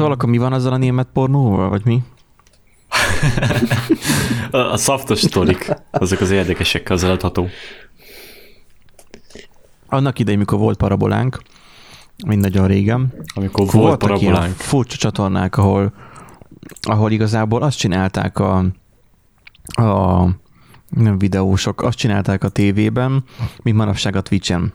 Szóval akkor mi van azzal a német pornóval, vagy mi? a, a szaftos sztorik, azok az érdekesek, az eladható. Annak idején, mikor volt parabolánk, mind nagyon régen. Amikor volt voltak ilyen parabolánk. furcsa csatornák, ahol, ahol igazából azt csinálták a, a nem videósok, azt csinálták a tévében, mint manapság a Twitch-en.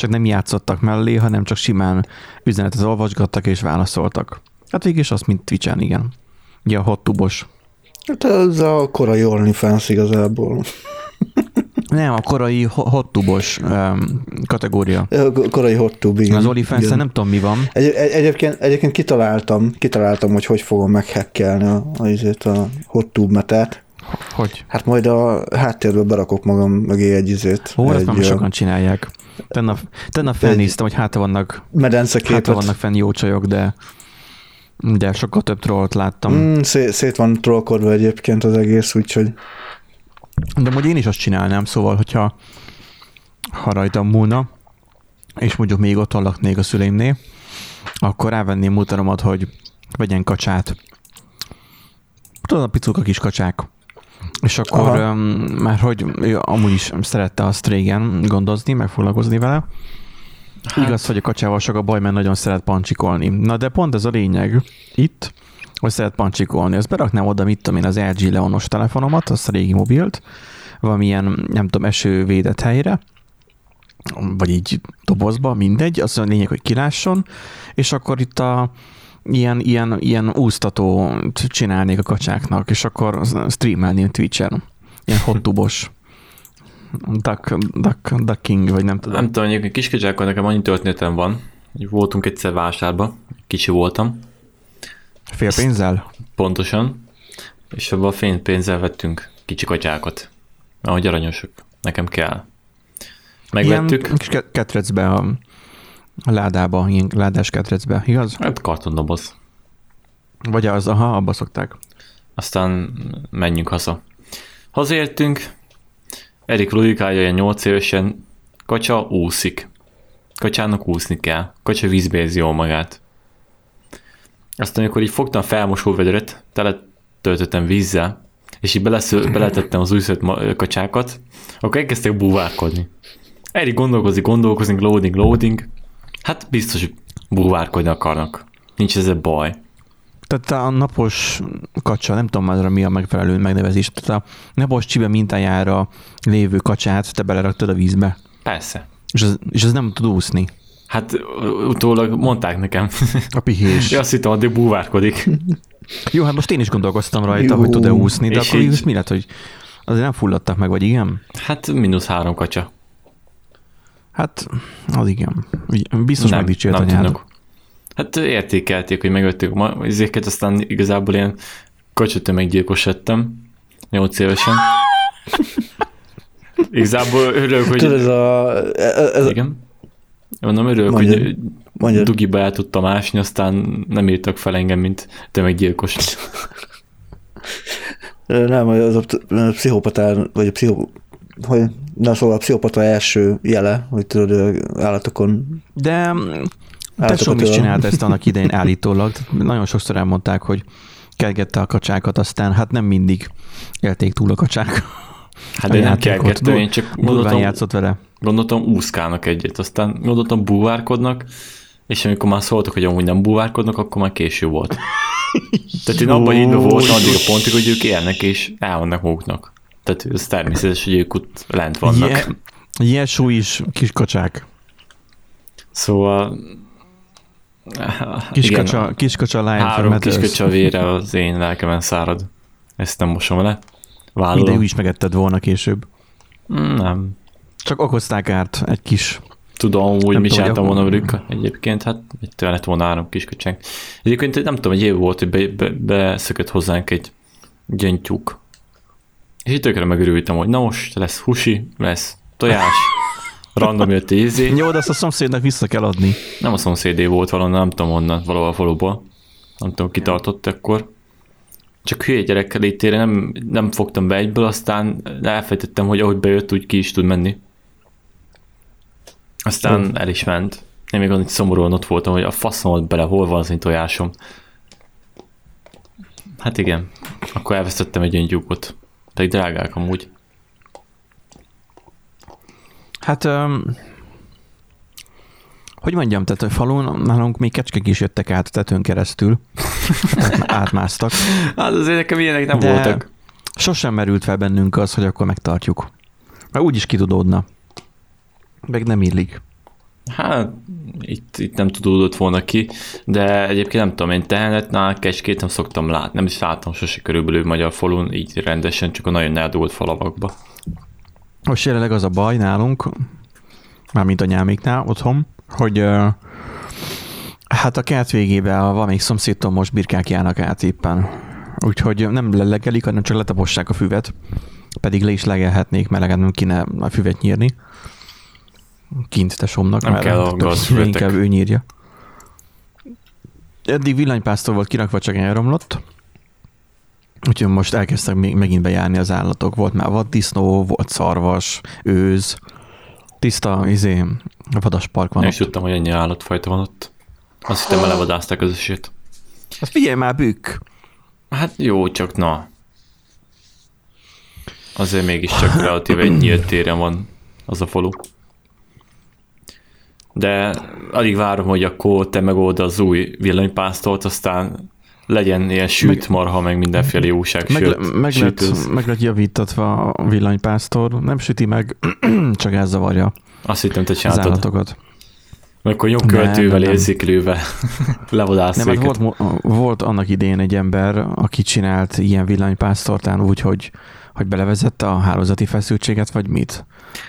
Csak nem játszottak mellé, hanem csak simán üzenetet olvasgattak és válaszoltak. Hát végig is azt, mint Twitch-en, igen. Ugye a hottubos. Hát ez a korai OnlyFans igazából. Nem, a korai ho- hottubos um, kategória. A Korai hottub, igen. Az igen. nem tudom mi van. Egy, egy, egyébként, egyébként kitaláltam, kitaláltam, hogy hogy fogom meghekkelni a, a, a hottube metet. Hogy? Hát majd a háttérbe berakok magam mögé egy izét. Ó, ezt egy nem ö, sokan csinálják. Tennap, tennap felnéztem, hogy hátra vannak, hátra vannak fenn jó csajok, de de sokkal több trollt láttam. Mm. Mm, szét, van trollkodva egyébként az egész, úgyhogy De hogy én is azt csinálnám, szóval, hogyha ha rajtam múlna, és mondjuk még ott laknék a szüleimnél, akkor rávenném mutaromat, hogy vegyen kacsát. Tudod, a picuka kis kacsák. És akkor, Aha. már hogy ő amúgy is szerette azt régen gondozni, meg foglalkozni vele. Hát. Igaz, hogy a kacsával sok a baj, mert nagyon szeret pancsikolni. Na de pont ez a lényeg itt, hogy szeret pancsikolni. Azt beraknám oda, mit tudom én, az LG Leonos telefonomat, azt a régi mobilt, valamilyen, nem tudom, esővédett helyre, vagy így dobozba, mindegy, az a lényeg, hogy kilásson, és akkor itt a ilyen, ilyen, ilyen úsztatót csinálnék a kacsáknak, és akkor streamelném Twitch-en. Ilyen hottubos. Duck, duck, ducking, vagy nem tudom. Nem tudom, egyébként kiskacsákkal nekem annyi történetem van, hogy voltunk egyszer vásárba, kicsi voltam, Fél pénzzel? pontosan, és abban a fénypénzzel vettünk kicsi kacsákat, ahogy aranyosok, nekem kell. Megvettük, Ilyen kis ke- ketrecbe a, a ládába, ilyen ládás ketrecbe, igaz? hát kartondoboz. Vagy az, aha, abba szokták. Aztán menjünk haza. Hazaértünk, Erik logikája ilyen 8 évesen, kacsa úszik. Kacsának úszni kell. Kacsa vízbe érzi jól magát. Aztán, amikor így fogtam felmosó vödröt, tele töltöttem vízzel, és így belesző, beletettem az újszött ma- kacsákat, akkor elkezdtek búvárkodni. Erik gondolkozik, gondolkozik, loading, loading. Hát biztos, hogy búvárkodni akarnak. Nincs ezzel baj. Tehát a napos kacsa, nem tudom már mi a megfelelő megnevezés, tehát a napos csibe mintájára lévő kacsát te beleraktad a vízbe, Persze. és az, és az nem tud úszni. Hát utólag mondták nekem. A pihés. És azt hittem, addig búvárkodik. Jó, hát most én is gondolkoztam rajta, Jó. hogy tud-e úszni, de És akkor így... mi lett, hogy azért nem fulladtak meg, vagy igen? Hát mínusz három kacsa. Hát, az igen. Biztos nem, megdicsért nem anyád. tudnak. Hát értékelték, hogy megvettük ma ezeket, aztán igazából ilyen kacsatömeggyilkos lettem. 8 évesen. Igazából örülök, hogy... tudod, ez a... Ez, Igen. Mondom, örülök, Mondjad. hogy mondjad. dugiba el tudtam ásni, aztán nem írtak fel engem, mint tömeggyilkos. Nem, az a p- a pszichopatár, vagy a pszicho, hogy, na szóval a pszichopata első jele, hogy tudod, állatokon De mm, tesóm is öl. csinálta ezt annak idején állítólag. Nagyon sokszor elmondták, hogy kergette a kacsákat, aztán hát nem mindig élték túl a kacsák. Hát A én nem kergettem, én csak gondoltam, játszott vele. gondoltam úszkálnak egyet, aztán gondoltam búvárkodnak, és amikor már szóltak, hogy amúgy nem búvárkodnak, akkor már késő volt. Tehát én abban így voltam addig a pontig, hogy ők élnek és elvannak maguknak. Tehát ez természetes, hogy ők ott lent vannak. Yeah. Ilyen is kis kacsák. Szóval... Kis igen, kacsa, kis kacsa lion Három for kis metals. kacsa vére az én lelkemen szárad. Ezt nem mosom le. Vállalom. úgy is megetted volna később. Mm, Nem. Csak okozták árt egy kis. Tudom, úgy Nem mit tudom, csináltam hogy volna velük egyébként, hát itt lett volna három kis kacsánk. Egyébként nem tudom, egy év volt, hogy be, be, beszökött hozzánk egy gyöngytyúk. És itt tökre megörültem, hogy na most lesz husi, lesz tojás, random jött ízé. Jó, de azt a szomszédnak vissza kell adni. Nem a szomszédé volt valahol, nem tudom honnan, valahol faluból. Nem tudom, ki tartott akkor. Csak hülye gyerek létére nem, nem fogtam be egyből, aztán elfejtettem, hogy ahogy bejött, úgy ki is tud menni. Aztán el is ment. Én még olyan szomorúan ott voltam, hogy a faszomat bele, hol van az én tojásom. Hát igen, akkor elvesztettem egy öngyúkot. Pedig drágák amúgy. Hát, um, hogy mondjam, tehát a falun nálunk még kecskek is jöttek át a tetőn keresztül, átmásztak. Hát azért nekem ilyenek nem De- voltak. Sosem merült fel bennünk az, hogy akkor megtartjuk. Mert úgyis kitudódna. Meg nem illik. Hát, itt, itt nem tudódott volna ki, de egyébként nem tudom, én tehenetnál kecskét nem szoktam látni, nem is láttam sose körülbelül magyar falun, így rendesen, csak a nagyon eldugott falavakba. Most jelenleg az a baj nálunk, mármint anyáméknál otthon, hogy hát a kert végébe van még szomszédtól most birkák járnak át éppen. Úgyhogy nem lelegelik, hanem csak letapossák a füvet. Pedig le is legelhetnék, mert legalább kéne a füvet nyírni. Kint tesomnak, Nem kell a többször gazfüvetek. inkább ő nyírja. Eddig villanypásztor volt kirakva, csak elromlott. Úgyhogy most elkezdtek még megint bejárni az állatok. Volt már vaddisznó, volt szarvas, őz, tiszta izé, vadaspark van Nem is ott. tudtam, hogy ennyi állatfajta van ott. Azt hittem, elevadázták az esélyt. Hát figyelj már, bükk! Hát jó, csak na. Azért mégiscsak relatíve egy nyílt téren van az a falu. De alig várom, hogy akkor te megold az új villanypásztort, aztán legyen ilyen sült marha, meg mindenféle jóság Meg, sőt, meg, lett, meg lett javítatva a villanypásztor, nem süti meg, csak elzavarja Azt hittem, te az csináltad. állatokat. Nem, nem. érzékelővel levadász Nem, hát volt, volt annak idén egy ember, aki csinált ilyen villanypásztortán úgy, hogy, hogy belevezette a hálózati feszültséget, vagy mit.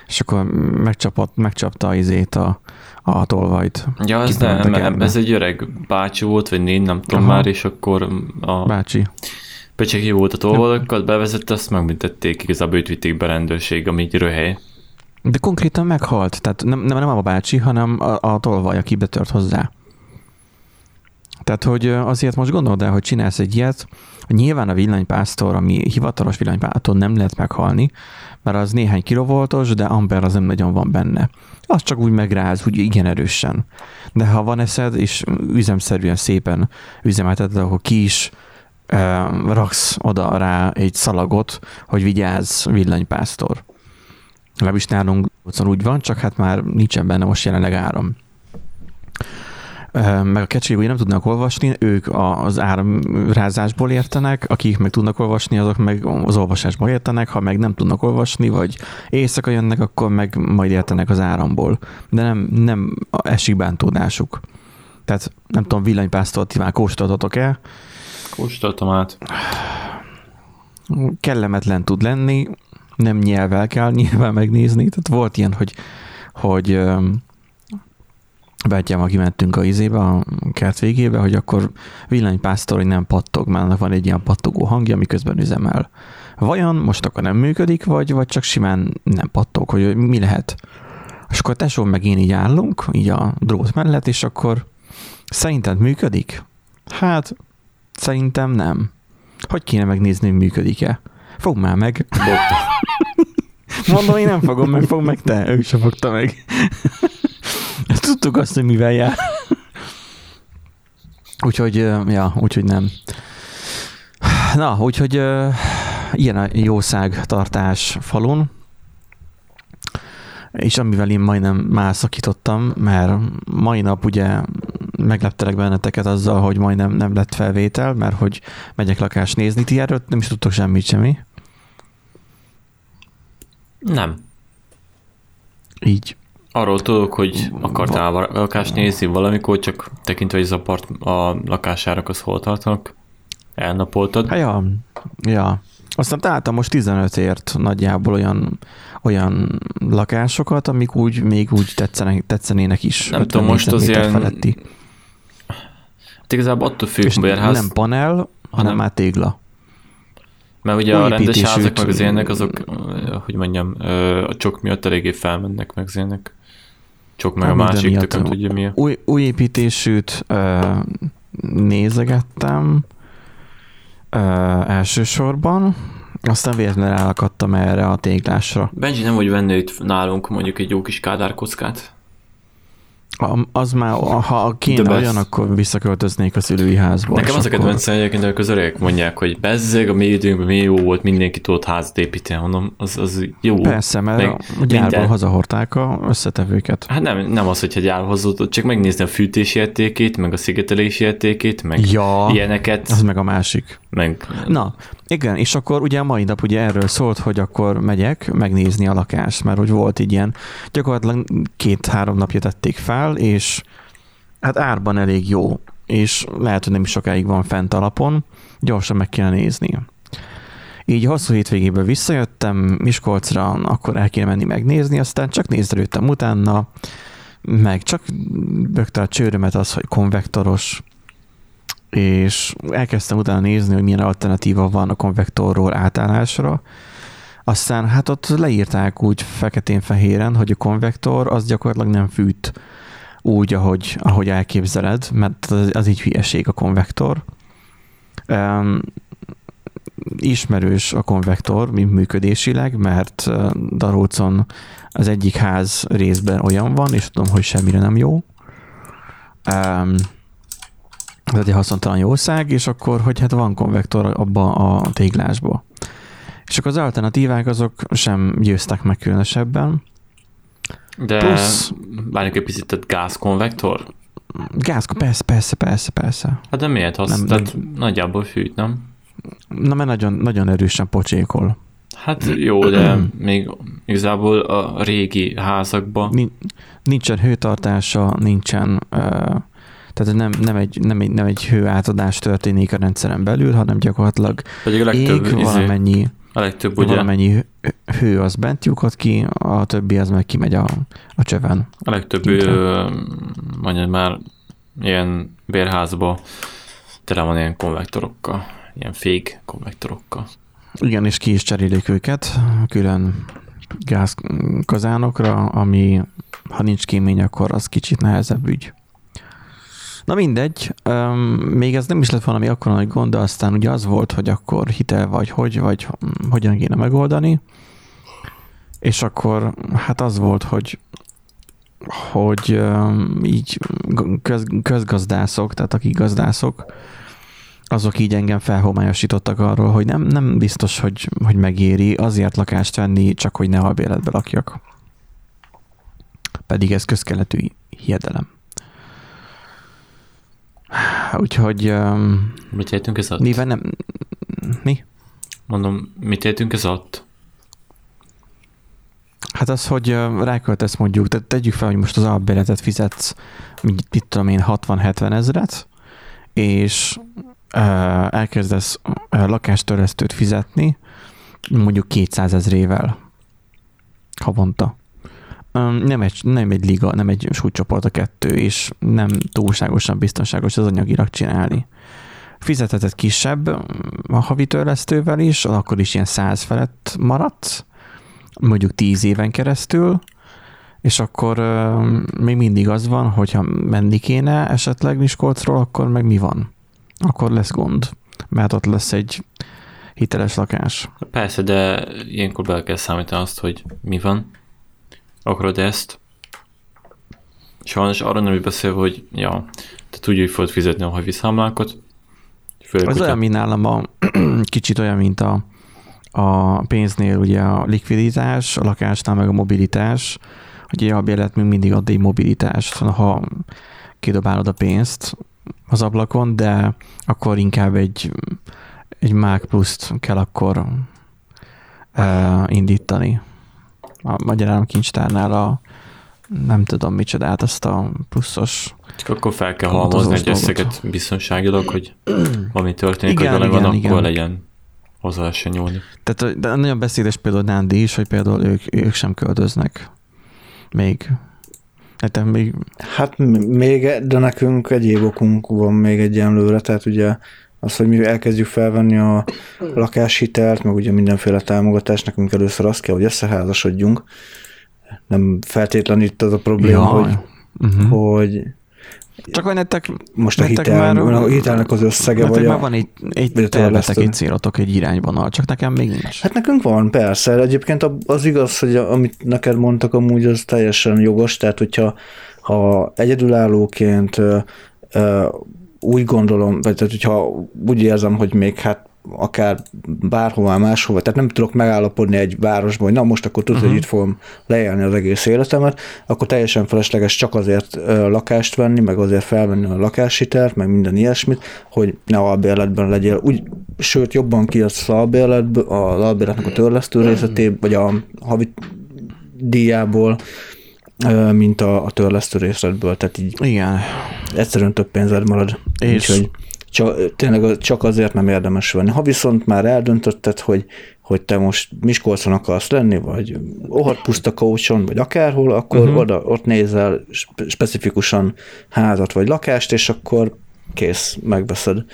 És akkor megcsapott, megcsapta az izét a, a tolvajt. Ja, ez, nem, ez egy öreg bácsi volt, vagy nén, nem tudom Aha. már, és akkor a Bácsi. pecseki volt a tolvalakat, bevezette, azt megbüntették, igazából őt vitték be rendőrség, ami így röhely. De konkrétan meghalt, tehát nem, nem, nem a bácsi, hanem a, a tolvaj, aki betört hozzá. Tehát, hogy azért most gondold el, hogy csinálsz egy ilyet, nyilván a villanypásztor, ami hivatalos villanypásztor nem lehet meghalni, mert az néhány kilovoltos, de amber az nem nagyon van benne. Az csak úgy megráz, úgy igen erősen. De ha van eszed, és üzemszerűen szépen üzemelteted, akkor ki is uh, raksz oda rá egy szalagot, hogy vigyázz villanypásztor. Legalábbis nálunk úgy van, csak hát már nincsen benne most jelenleg áram. Meg a kecskék nem tudnak olvasni, ők az áramrázásból értenek, akik meg tudnak olvasni, azok meg az olvasásból értenek, ha meg nem tudnak olvasni, vagy éjszaka jönnek, akkor meg majd értenek az áramból. De nem, nem esik bántódásuk. Tehát nem tudom, villanypásztort ti már kóstoltatok el, Kóstoltam át. kellemetlen tud lenni, nem nyelvel kell nyilván megnézni. Tehát volt ilyen, hogy, hogy öm, Bátyám, aki mentünk a izébe, a kert végébe, hogy akkor villanypásztor, hogy nem pattog, mert annak van egy ilyen pattogó hangja, miközben üzemel. Vajon most akkor nem működik, vagy, vagy csak simán nem pattog, hogy mi lehet? És akkor tesó meg én így állunk, így a drót mellett, és akkor szerinted működik? Hát, szerintem nem. Hogy kéne megnézni, hogy működik-e? Fog már meg. Mondom, én nem fogom meg, fog meg te. Ő sem fogta meg. Tudtuk azt, hogy mivel jár. Úgyhogy, ja, úgyhogy nem. Na, úgyhogy ilyen a jószág tartás falun. És amivel én majdnem már szakítottam, mert mai nap ugye megleptelek benneteket azzal, hogy majdnem nem lett felvétel, mert hogy megyek lakást nézni. Ti erről nem is tudtok semmit semmi. Nem. Így. Arról tudok, hogy akartál va- lakást nézni valamikor, csak tekintve, hogy az apart, a lakásárak az hol tartanak. Elnapoltad. Hát ja, ja. Aztán találtam most 15ért nagyjából olyan, olyan lakásokat, amik úgy még úgy tetszenek, tetszenének is. Nem 50 tudom, most az ilyen- Feletti. Hát igazából attól függ, És bérház, nem panel, hanem hanem- már tégla. Mert ugye a rendes házak meg az ilyenek, azok, hogy mondjam, a csok miatt eléggé felmennek meg az ilyenek. Csok meg a minden másik, miatt. tököm tudja mi. a- Új, új építésűt nézegettem ö, elsősorban, aztán véletlenül elakadtam erre a téglásra. Benji nem vagy venni itt nálunk mondjuk egy jó kis kádárkockát. A- Az már, ha kéne olyan, akkor visszaköltöznék a szülői házba. Nekem az a akkor- kedvencem egyébként, amikor az öregek mondják, hogy bezzeg a mi időnkben mi jó volt, mindenki tudott házat építeni, mondom, az, az jó. Persze, mert Meg a gyárból minden. hazahordták a összetevőket. Hát nem, nem az, hogyha gyárhozott, csak megnézni a fűtési értékét, meg a szigetelési értékét, meg Ja, ilyeneket, az meg a másik. Meg Na, igen, és akkor ugye a mai nap ugye erről szólt, hogy akkor megyek megnézni a lakást, mert hogy volt így ilyen, gyakorlatilag két-három napja tették fel, és hát árban elég jó, és lehet, hogy nem is sokáig van fent alapon, gyorsan meg kéne nézni. Így hosszú hétvégéből visszajöttem Miskolcra, akkor el kéne menni megnézni, aztán csak nézdelődtem utána, meg csak bögte a csőrömet az, hogy konvektoros, és elkezdtem utána nézni, hogy milyen alternatíva van a konvektorról átállásra. Aztán hát ott leírták úgy feketén-fehéren, hogy a konvektor az gyakorlatilag nem fűt úgy, ahogy, ahogy elképzeled, mert az, az így hülyeség a konvektor. Um, ismerős a konvektor, mint működésileg, mert Darócon az egyik ház részben olyan van, és tudom, hogy semmire nem jó. Um, ez egy haszontalan jószág, és akkor, hogy hát van konvektor abba a téglásba. És akkor az alternatívák azok sem győztek meg különösebben. De Plusz- várjuk egy picit, tehát gázkonvektor? Gáz, persze, persze, persze, persze. Hát de miért használ? Nem, Tehát nagyjából fűt, nem? Na, mert nagyon, nagyon erősen pocsékol. Hát jó, de még igazából a régi házakban Nin- Nincsen hőtartása, nincsen, uh, tehát nem, nem, egy, nem, egy, nem egy hőátadás történik a rendszeren belül, hanem gyakorlatilag pedig a legtöbb, ég, izé, valamennyi, a legtöbb ugye, valamennyi hő- az bent lyukad ki, a többi az meg kimegy a, a csöven. a legtöbb ö, mondjad már ilyen bérházba tele van ilyen konvektorokkal, ilyen fék konvektorokkal. Igen, és ki is cserélik őket külön gázkazánokra, ami ha nincs kémény, akkor az kicsit nehezebb ügy. Na mindegy, um, még ez nem is lett valami akkor nagy gond, de aztán ugye az volt, hogy akkor hitel vagy hogy, vagy hm, hogyan kéne megoldani, és akkor hát az volt, hogy hogy um, így köz, közgazdászok, tehát akik gazdászok, azok így engem felhomályosítottak arról, hogy nem, nem biztos, hogy, hogy megéri azért lakást venni, csak hogy ne albéletbe lakjak. Pedig ez közkeletű hiedelem. Úgyhogy um, Mit értünk ez ott? mivel nem... Mi? Mondom, mit értünk ez ott? Hát az, hogy ö, ráköltesz mondjuk, tehát tegyük fel, hogy most az albéletet fizetsz, mit, mit tudom én, 60-70 ezeret, és ö, elkezdesz ö, lakástörlesztőt fizetni, mondjuk 200 ezrével havonta. Nem egy, nem egy liga, nem egy súlycsoport a kettő, és nem túlságosan biztonságos az anyagilag csinálni. Fizeteted kisebb a havi törlesztővel is, akkor is ilyen 100 felett maradsz, mondjuk 10 éven keresztül, és akkor uh, még mindig az van, hogyha menni kéne esetleg Miskolcról, akkor meg mi van? Akkor lesz gond, mert ott lesz egy hiteles lakás. Persze, de ilyenkor bele kell számítani azt, hogy mi van. Akarod ezt? Sajnos arra nem is beszél, hogy ja, te tudja, hogy fogod fizetni a havi számlákat. Főleg, Az olyan, mint nálam a, kicsit olyan, mint a, a pénznél ugye a likviditás, a lakásnál meg a mobilitás, hogy a bérlet még mindig ad egy mobilitást, ha kidobálod a pénzt az ablakon, de akkor inkább egy, egy Mac pluszt kell akkor uh, indítani. A Magyar Államkincstárnál a nem tudom micsodát, azt a pluszos Csak akkor fel kell halmozni egy összeget biztonságilag, hogy valami történik, Igen, hogy van, igen, akkor igen. legyen hozzá lehessen nyúlni. Tehát de nagyon beszédes például Nándi is, hogy például ők, ők sem költöznek. Még. Hát még Hát még, de nekünk egyéb okunk van még egyenlőre, tehát ugye az, hogy mi elkezdjük felvenni a lakáshitelt, meg ugye mindenféle támogatást, nekünk először azt kell, hogy összeházasodjunk. Nem feltétlenül itt az a probléma, Jaj. hogy, uh-huh. hogy Csak hogy nektek, most a, nektek hitel, már- a hitelnek az összege, vagy már a, van egy, egy tervetek, egy célotok, egy irányvonal, csak nekem még nincs. Hát nekünk van, persze. Egyébként az igaz, hogy a- amit neked mondtak amúgy, az teljesen jogos, tehát hogyha ha egyedülállóként úgy gondolom, vagy tehát hogyha úgy érzem, hogy még hát akár bárhová máshova, tehát nem tudok megállapodni egy városban, hogy na most akkor tudod, uh-huh. hogy itt fogom leélni az egész életemet, akkor teljesen felesleges csak azért lakást venni, meg azért felvenni a lakáshitelt, meg minden ilyesmit, hogy ne albérletben legyél. Úgy, sőt, jobban kiadsz az albérletből, az albérletnek a törlesztő részletéből, vagy a havi díjából, mint a, a törlesztő részletből. Tehát így Igen. Egyszerűen több pénzed marad. És- Úgyhogy csak, tényleg csak azért nem érdemes venni. Ha viszont már eldöntötted, hogy, hogy te most Miskolcon akarsz lenni, vagy Ohad Puszta Kócson, vagy akárhol, akkor uh-huh. oda, ott nézel spe- specifikusan házat vagy lakást, és akkor kész, megveszed.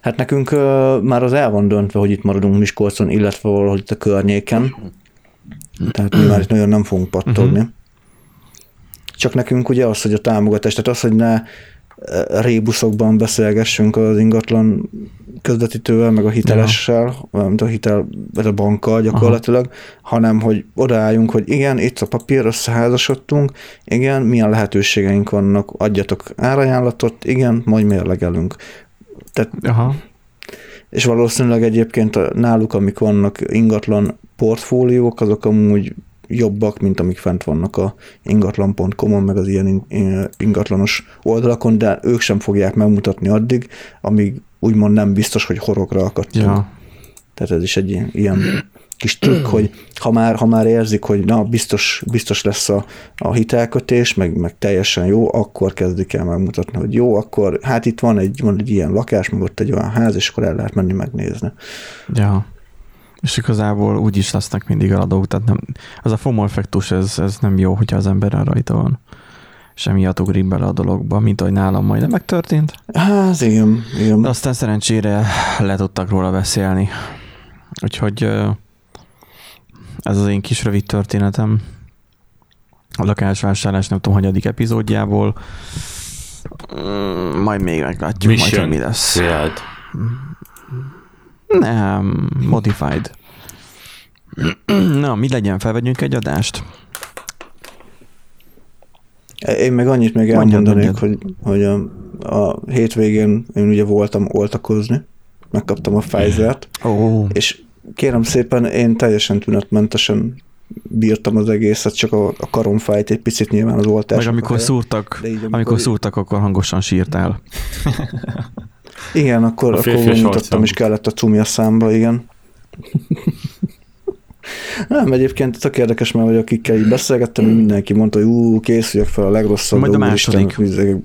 Hát nekünk ö, már az el van döntve, hogy itt maradunk Miskolcon, illetve valahol itt a környéken. Tehát mi már itt nagyon nem fogunk pattogni. Mhm. Csak nekünk ugye az, hogy a támogatás, tehát az, hogy ne ö, rébuszokban beszélgessünk az ingatlan közvetítővel, meg a hitelessel, mint a hitel, vagy a bankkal gyakorlatilag, Aha. hanem hogy odaálljunk, hogy igen, itt a papír, összeházasodtunk, igen, milyen lehetőségeink vannak, adjatok árajánlatot, igen, majd mérlegelünk. Tehát Aha. és valószínűleg egyébként náluk, amik vannak ingatlan portfóliók, azok amúgy jobbak, mint amik fent vannak a ingatlan.com-on, meg az ilyen in- ingatlanos oldalakon, de ők sem fogják megmutatni addig, amíg úgymond nem biztos, hogy horogra akadtunk. Ja. Tehát ez is egy ilyen, ilyen kis trükk, hogy ha már, ha már érzik, hogy na, biztos, biztos lesz a, a hitelkötés, meg, meg teljesen jó, akkor kezdik el megmutatni, hogy jó, akkor hát itt van egy, van egy ilyen lakás, meg ott egy olyan ház, és akkor el lehet menni megnézni. Ja. És igazából úgy is lesznek mindig eladók, tehát nem, az a FOMO effektus, ez, ez nem jó, hogyha az ember rajta van. És emiatt ugrik bele a dologba, mint ahogy nálam majdnem megtörtént. Hát igen, igen. De aztán szerencsére le tudtak róla beszélni. Úgyhogy ez az én kis rövid történetem. A lakásvásárlás nem tudom, hanyadik epizódjából. Majd még meglátjuk, majd, hogy Mission mi lesz. failed. Nem, modified. Na, mi legyen, felvegyünk egy adást? Én meg annyit még Mondjad, elmondanék, mondjad. hogy, hogy a, a hétvégén én ugye voltam oltakozni, megkaptam a Pfizer-t, Ó, és kérem szépen, én teljesen tünetmentesen bírtam az egészet, csak a, a karom fájt egy picit nyilván az oltás. meg amikor szúrtak, így, amikor- amikor szúrtak, akkor hangosan sírtál. Igen, akkor, A akkor arcom. is kellett a cumi a számba, igen. Nem, egyébként tök érdekes, mert hogy akikkel így beszélgettem, mindenki mondta, hogy ú, készüljek fel a legrosszabb. Majd a második.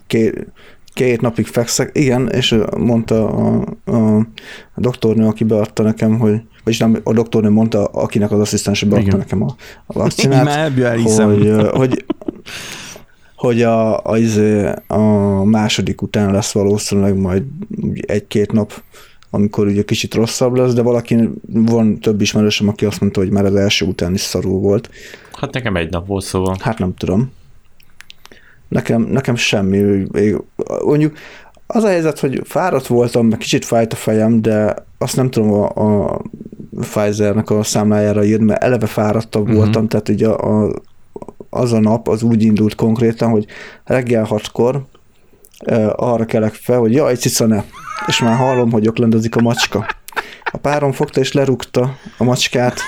Két, két napig fekszek. Igen, és mondta a, a, a doktornő, aki beadta nekem, hogy vagyis nem, a doktornő mondta, akinek az asszisztense beadta Igen. nekem a, a vakcinát, Már elhiszem. hogy, hogy, hogy a, a, izé, a második után lesz valószínűleg majd egy-két nap, amikor ugye kicsit rosszabb lesz, de valaki, van több ismerősöm, aki azt mondta, hogy már az első után is szarul volt. Hát nekem egy nap volt szóval. Hát nem tudom. Nekem, nekem semmi. Mondjuk az a helyzet, hogy fáradt voltam, meg kicsit fájt a fejem, de azt nem tudom a, a Pfizernek a számlájára írni, mert eleve fáradtabb uh-huh. voltam, tehát ugye a, a, az a nap az úgy indult konkrétan, hogy reggel hatkor arra kelek fel, hogy jaj, cica ne. És már hallom, hogy oklendozik a macska. A párom fogta és lerúgta a macskát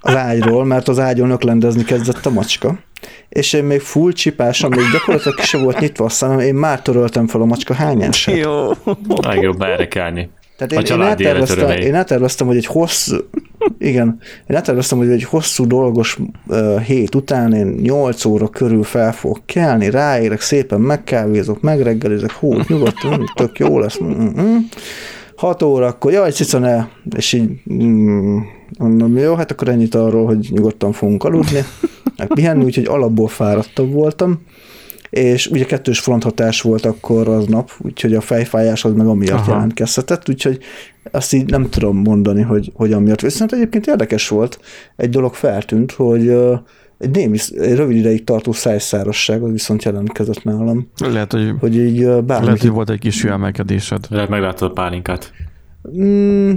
az ágyról, mert az ágyon öklendezni kezdett a macska. És én még full csipásom, még gyakorlatilag ki se volt nyitva a szemem, én már töröltem fel a macska hányását. Jó. Legjobb erre kelni. Tehát én, én, elterveztem, én elterveztem, hogy egy hosszú, igen, én elterveztem, hogy egy hosszú dolgos uh, hét után én 8 óra körül fel fogok kelni, ráérek, szépen megkávézok, megreggelizek, hú, nyugodtan, mm, tök jó lesz. Mm, mm. 6 óra, akkor jaj, cica ne, és így mm, mondom, jó, hát akkor ennyit arról, hogy nyugodtan fogunk aludni, meg pihenni, úgyhogy alapból fáradtabb voltam, és ugye kettős fronthatás volt akkor aznap, úgyhogy a fejfájás az meg amiatt Aha. jelentkezhetett, úgyhogy azt így nem tudom mondani, hogy, hogy amiatt. Viszont egyébként érdekes volt, egy dolog feltűnt, hogy egy némi, egy rövid ideig tartó szájszárosság, az viszont jelentkezett nálam. Lehet, hogy, Hogy így bármi lehet, hogy volt egy kis hűelmelkedésed. Lehet megláttad a pálinkát. Mm,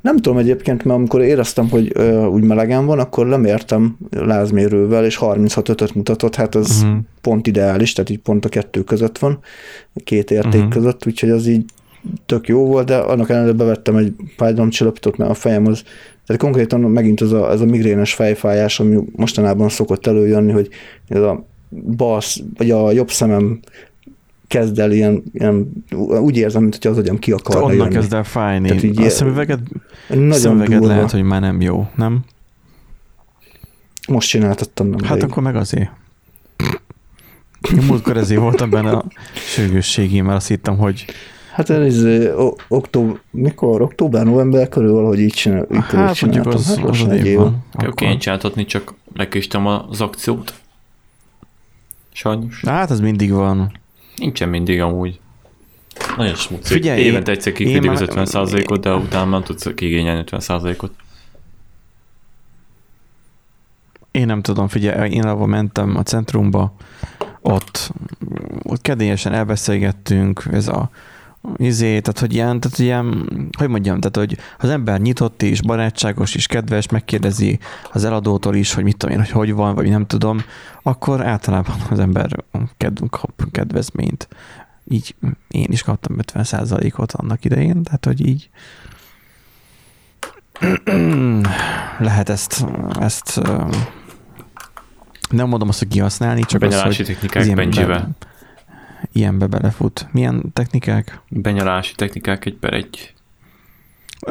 nem tudom egyébként, mert amikor éreztem, hogy ö, úgy melegen van, akkor lemértem lázmérővel, és 36 mutatott, hát ez Mhm. pont ideális, tehát így pont a kettő között van, két érték Mhm. között, úgyhogy az így tök jó volt, de annak ellenére bevettem egy fájdalomcsillapítót, mert a fejem az, tehát konkrétan megint ez a, ez a migrénes fejfájás, ami mostanában szokott előjönni, hogy ez a bal, vagy a jobb szemem kezd el ilyen, ilyen úgy érzem, mint hogy az agyam ki akarna Onnan jönni. kezd el fájni. Tehát így a szemüveget, Nagyon szemüveget durva. lehet, hogy már nem jó, nem? Most csináltattam nem Hát akkor meg azért. Én múltkor ezért voltam benne a sürgősségi, mert azt hittem, hogy Hát ez október, mikor? Október, november körül valahogy így csinál, így körül hát mondjuk csináltam. az, hát az az egy év van. Akkor Akkor. kéne csináltatni, csak lekéstem az akciót. Sajnos. Hát az mindig van. Nincsen mindig amúgy. Nagyon smuci. Figyelj, Évente egyszer kiküldik az már- 50%-ot, de utána nem tudsz kigényelni 50%-ot. Én nem tudom, figyelj, én ahol mentem a centrumba, ott, ott kedélyesen elbeszélgettünk, ez a izé, tehát hogy ilyen, tehát ilyen, hogy mondjam, tehát hogy az ember nyitott is, barátságos is, kedves, megkérdezi az eladótól is, hogy mit tudom én, hogy hogy van, vagy nem tudom, akkor általában az ember ked, kap kedvezményt. Így én is kaptam 50%-ot annak idején, tehát hogy így lehet ezt, ezt nem mondom azt, hogy kihasználni, csak azt, Benyalási hogy technikák Benjivel. Ilyenbe belefut. Milyen technikák? Benyalási technikák egy per egy.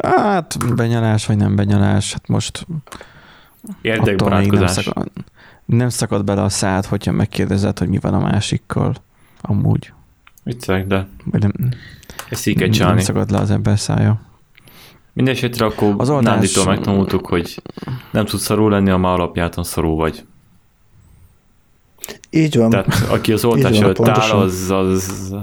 Hát benyalás vagy nem benyalás, hát most még nem Érdekbarátkozás. szakad, nem szakad bele a szád, hogyha megkérdezed, hogy mi van a másikkal. Amúgy. Viccelek, de Vagy nem, ezt így kell nem csinálni. szakad le az ember szája. Mindenesetre akkor Az oldás- Nánditól megtanultuk, hogy nem tudsz szarul lenni, ha már alapjáton szarul vagy. Így van. Tehát aki az oltás előtt áll, az, az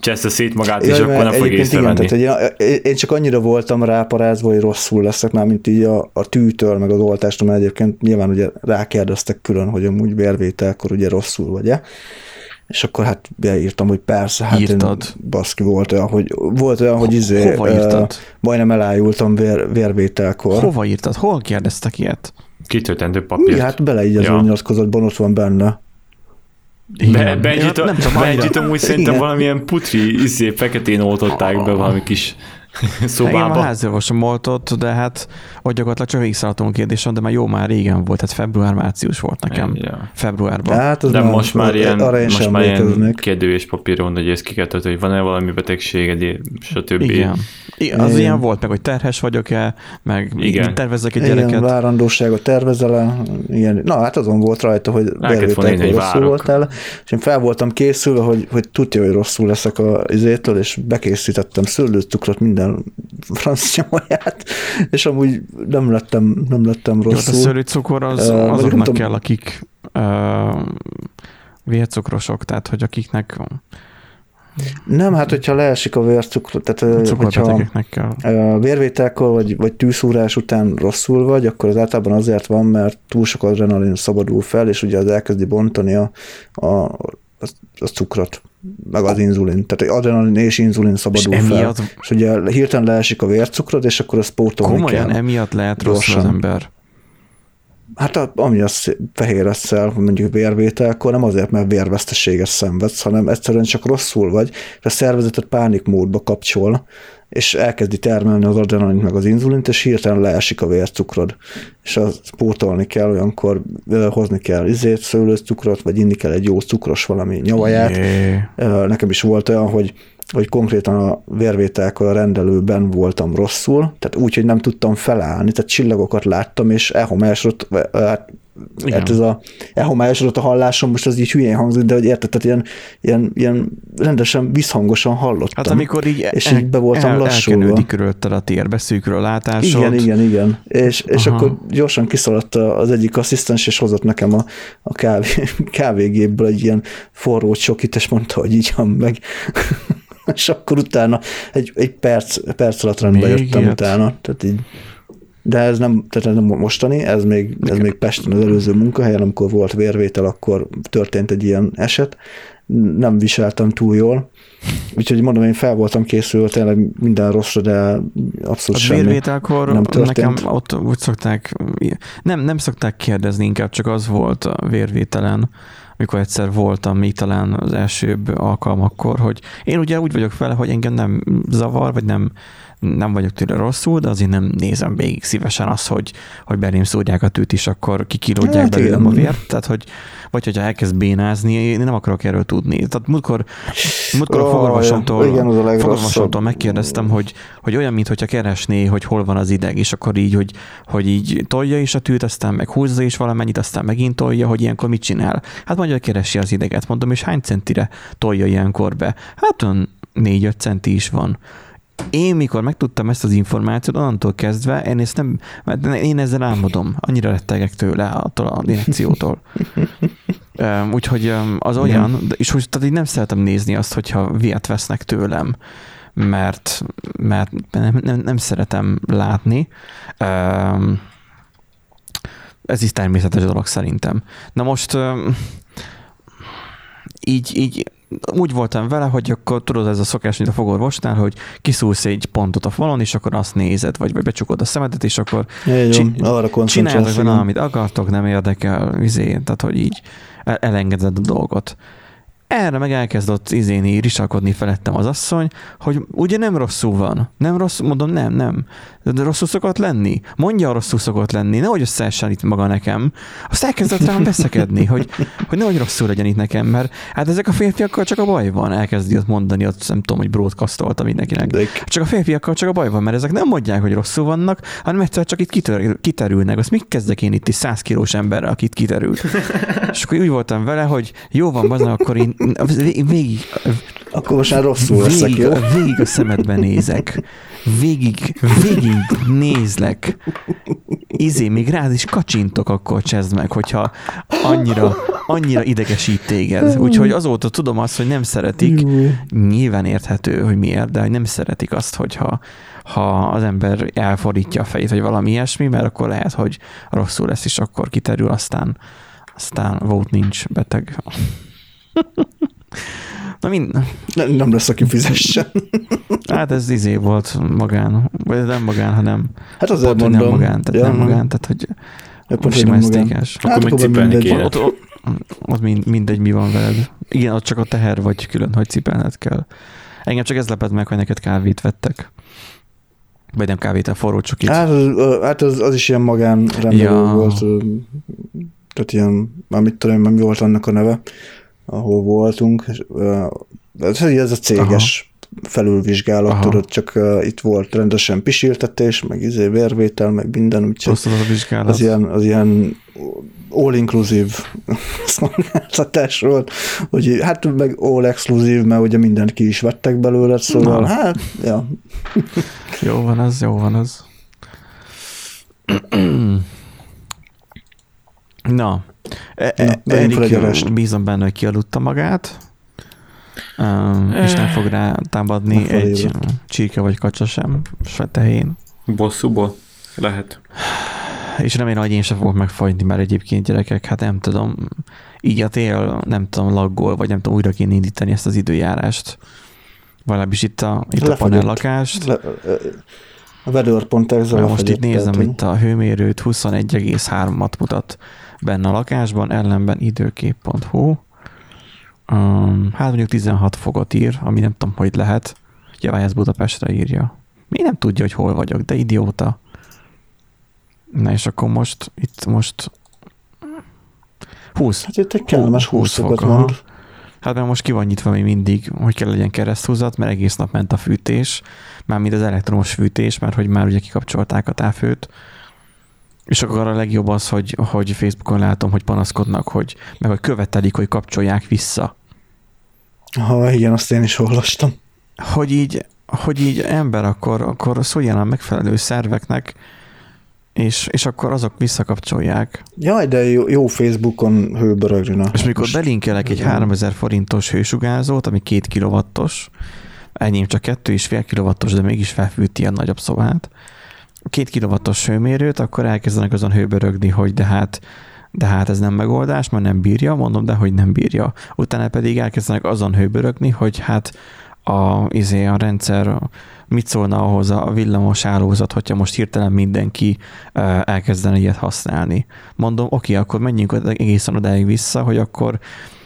cseszte szét magát, és Jaj, akkor mert nem fog egyébként igen, észrevenni. tehát, hogy én, én csak annyira voltam ráparázva, hogy rosszul leszek, már mint így a, a tűtől, meg az oltástól, mert egyébként nyilván ugye rákérdeztek külön, hogy amúgy vérvételkor ugye rosszul vagy-e. És akkor hát beírtam, hogy persze, hát Írtad. én baszki volt olyan, hogy, volt olyan, hogy izé, Hova írtad? majdnem elájultam vér, vérvételkor. Hova írtad? Hol kérdeztek ilyet? Kitöltendő papírt. Mi? Hát bele így az Ja. nyilatkozatban ott van benne. Be. Benjit, Én nem tudom, Benjit amúgy szerintem Igen. valamilyen putri izé, feketén oltották be valami kis Engem a szobába. házorvosom oltott, de hát ott gyakorlatilag csak végigszaladtunk kérdésen, de már jó, már régen volt, tehát február-március volt nekem. Ja. Februárban. Hát az De most már ilyen, arra én most sem már ilyen kérdő és papíron, hogy ezt ki kell tölteni, hogy van-e valami betegséged, stb. Igen. Igen. Az Igen. ilyen volt, meg hogy terhes vagyok-e, meg Igen. mit tervezzek egy Igen, gyereket. várandóságot tervezel? Igen. Na, hát azon volt rajta, hogy írni, hogy rosszul voltál, és én fel voltam készülve, hogy, hogy tudja, hogy rosszul leszek a izétől, és bekészítettem szőlőcukrot, minden francia maját, és amúgy nem lettem, nem lettem Jó, a rosszul. szőlőcukor az, nem azoknak tudom- kell, akik uh, vércukrosok, tehát hogy akiknek Nem, hát hogyha leesik a vércukor, tehát hogyha kell. vérvételkor vagy, vagy tűszúrás után rosszul vagy, akkor az általában azért van, mert túl sok adrenalin szabadul fel, és ugye az elkezdi bontani a, a, a cukrot, meg az inzulin. Tehát adrenalin és inzulin És szabadul fel. emiatt, És ugye hirtelen leesik a vércukrod, és akkor azt pótolni komolyan kell. emiatt lehet rosszul az ember. Hát ami az fehér eszel, mondjuk vérvételkor, nem azért, mert vérveszteséget szenvedsz, hanem egyszerűen csak rosszul vagy, és a szervezetet pánikmódba kapcsol, és elkezdi termelni az adrenalint meg az inzulint, és hirtelen leesik a vércukrod. És az pótolni kell, olyankor hozni kell izét, szőlőcukrot, vagy inni kell egy jó cukros valami nyavaját. Ö, Nekem is volt olyan, hogy, hogy konkrétan a vérvételkor a rendelőben voltam rosszul, tehát úgy, hogy nem tudtam felállni, tehát csillagokat láttam, és elhomályosodott, hát, Igen. hát ez a elhomályosodott a hallásom, most az így hülyén hangzik, de hogy érted, tehát ilyen, ilyen, ilyen rendesen visszhangosan hallottam. Hát amikor így, És így be voltam el, lassulva. elkenődik körülötted a tér, beszűkül a látásod. igen, igen, igen. És, és Aha. akkor gyorsan kiszaladt az egyik asszisztens, és hozott nekem a, a kávé, kávégépből egy ilyen forró csokit, és mondta, hogy így meg. és akkor utána egy, egy perc, perc alatt rendbe Még jöttem ilyet? utána. Tehát így, De ez nem, tehát ez nem mostani, ez még, ez még Pesten az előző munkahelyen, amikor volt vérvétel, akkor történt egy ilyen eset. Nem viseltem túl jól. Úgyhogy mondom, én fel voltam készülve tényleg minden rosszra, de abszolút A semmi. vérvételkor nem nekem történt. ott úgy szokták, nem, nem szokták kérdezni, inkább csak az volt a vérvételen, amikor egyszer voltam még talán az elsőbb alkalmakkor, hogy én ugye úgy vagyok vele, hogy engem nem zavar, vagy nem, nem vagyok tőle rosszul, de azért nem nézem végig szívesen azt, hogy, hogy belém szórják a tűt is, akkor kikilódják Hát belőlem a vért, tehát hogy vagy hogyha elkezd bénázni, én nem akarok erről tudni. Tehát múltkor, múltkor a Ó, fogorvosomtól, igen, a fogorvosomtól megkérdeztem, hogy, hogy olyan, mintha keresné, hogy hol van az ideg, és akkor így, hogy, hogy így tolja is a tűt, aztán meg húzza is valamennyit, aztán megint tolja, hogy ilyenkor mit csinál. Hát mondja, hogy keresi az ideget, mondom, és hány centire tolja ilyenkor be? Hát olyan 4-5 centi is van. Én mikor megtudtam ezt az információt, onnantól kezdve én ezt nem, mert én ezzel álmodom, annyira rettegek tőle attól a direkciótól. Úgyhogy az olyan, és hogy tehát így nem szeretem nézni azt, hogyha vért vesznek tőlem, mert, mert nem, nem, nem szeretem látni. Ez is természetes dolog szerintem. Na most így, így úgy voltam vele, hogy akkor tudod, ez a szokás, mint a fogorvosnál, hogy kiszúrsz egy pontot a falon, és akkor azt nézed, vagy, vagy becsukod a szemedet, és akkor Így Csin- arra csináljatok vele, amit akartok, nem érdekel, izé, tehát hogy így el- elengeded a dolgot. Erre meg elkezdett izéni, risakodni felettem az asszony, hogy ugye nem rosszul van. Nem rosszul, mondom, nem, nem. De rosszul szokott lenni. Mondja, rosszul szokott lenni. Nehogy összeessen itt maga nekem. Azt elkezdett rám veszekedni, hogy, hogy nehogy rosszul legyen itt nekem, mert hát ezek a férfiakkal csak a baj van. Elkezdi ott mondani, ott nem tudom, hogy broadcastolta mindenkinek. De Csak a férfiakkal csak a baj van, mert ezek nem mondják, hogy rosszul vannak, hanem egyszer csak itt kitör, kiterülnek. Azt mit kezdek én itt egy 100 kilós emberrel, akit kiterült? És akkor úgy voltam vele, hogy jó van, bazd, akkor én végig, Akkor most már rosszul leszek, végig, jó? végig a szemedbe nézek. Végig, végig nézlek. Izé, még rád is kacsintok, akkor csezd meg, hogyha annyira, annyira idegesít téged. Úgyhogy azóta tudom azt, hogy nem szeretik, nyilván érthető, hogy miért, de hogy nem szeretik azt, hogyha ha az ember elfordítja a fejét, vagy valami ilyesmi, mert akkor lehet, hogy rosszul lesz, és akkor kiterül, aztán, aztán volt nincs beteg. Na mind, Nem, nem lesz, aki fizessen. hát ez izé volt magán, vagy nem magán, hanem Hát azért pont, mondom. nem magán, tehát Ja, nem magán, tehát hogy Ja, hogy sima magán. esztékes. Akkor Hát meg akkor cipelni mindegy. kéne. Ott, ott, ott mind, mindegy, mi van veled. Igen, ott csak a teher vagy külön, hogy cipelned kell. Engem csak ez lepett meg, hogy neked kávét vettek. Vagy nem kávét, a forró csokit. Hát, hát az, az is ilyen magánrendelő Ja. volt. Tehát ilyen, már mit tudom, mi volt annak a neve, ahol voltunk. és, ö, Ez, ez a céges felülvizsgálat, Aha. tudod, csak uh, itt volt rendesen pisiltetés, meg izé vérvétel, meg minden, úgyhogy az ilyen, az ilyen all-inclusive szolgáltatás volt, hogy hát meg all-exclusive, mert ugye mindent ki is vettek belőle, szóval Na. hát, ja, Jó van az, jó van az. Na, e- e- Erik adást. bízom benne, hogy kialudta magát, um, és nem fog rá támadni Nem egy csirke vagy kacsa sem, se tehén. Bosszúból? Lehet. És remélem, hogy én sem fogok megfagyni, mert egyébként gyerekek, hát nem tudom, így a tél, nem tudom, laggol, vagy nem tudom, újra kéne indítani ezt az időjárást. Valabbis itt a, itt a Lefagyott. panellakást. Le, a weather.exe Mert most itt nézem, itt a hőmérőt 21,3-at mutat benne a lakásban, ellenben időkép.hu. Um, hát mondjuk 16 fogot ír, ami nem tudom, hogy lehet. Ugye ez Budapestre írja. Mi nem tudja, hogy hol vagyok, de idióta. Na és akkor most, itt most 20. Hát itt egy kellemes Hú, 20 20 fokot aha. mond. Hát mert most ki van nyitva még mindig, hogy kell legyen kereszthúzat, mert egész nap ment a fűtés, mármint az elektromos fűtés, mert hogy már ugye kikapcsolták a távfőt. És akkor a legjobb az, hogy, hogy Facebookon látom, hogy panaszkodnak, hogy meg hogy követelik, hogy kapcsolják vissza. Ha igen, azt én is olvastam. Hogy így, hogy így ember, akkor, akkor szóljon a megfelelő szerveknek, és, és akkor azok visszakapcsolják. Jaj, de jó, jó Facebookon hőbörögni. na. És mikor belinkelek egy Igen. 3000 forintos hősugárzót, ami 2 kilowattos, enyém csak 2,5 kilowattos, de mégis felfűti a nagyobb szobát, két kilovattos hőmérőt, akkor elkezdenek azon hőbörögni, hogy de hát de hát ez nem megoldás, mert nem bírja, mondom, de hogy nem bírja. Utána pedig elkezdenek azon hőbörögni, hogy hát a, izé, a rendszer mit szólna ahhoz a villamos állózat, hogyha most hirtelen mindenki elkezdene ilyet használni. Mondom, oké, akkor menjünk egészen odáig vissza, hogy akkor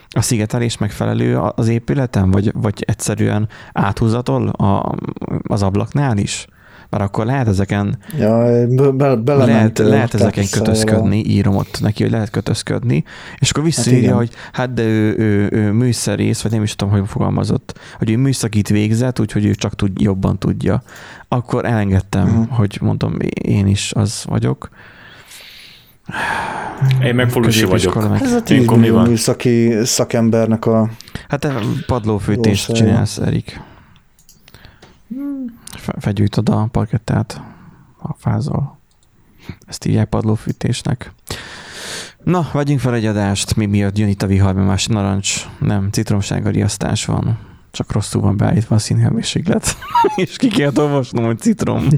a szigetelés megfelelő az épületen, vagy, vagy egyszerűen áthúzatol a, az ablaknál is? Mert akkor lehet ezeken ja, be, be, lehet, lehet ezeken kötözködni, írom ott neki, hogy lehet kötözködni, és akkor visszaírja, hát hogy hát de ő, ő, ő műszerész, vagy nem is tudom, hogy fogalmazott, hogy ő műszakit végzett, úgyhogy ő csak tud, jobban tudja. Akkor elengedtem, uh-huh. hogy mondom, én is az vagyok. Én meg falusi vagyok. Meg. Ez a 10 millió műszaki szakembernek a... Hát padlófűtést csinálsz, Erik. Fegyűjtöd a parkettát, a fázol. Ezt így padlófűtésnek. Na, vegyünk fel egy adást, mi miatt jön itt a vihar, mert más narancs, nem, citromsága riasztás van. Csak rosszul van beállítva a színhőmérséklet. És ki kell olvasnom, hogy citrom.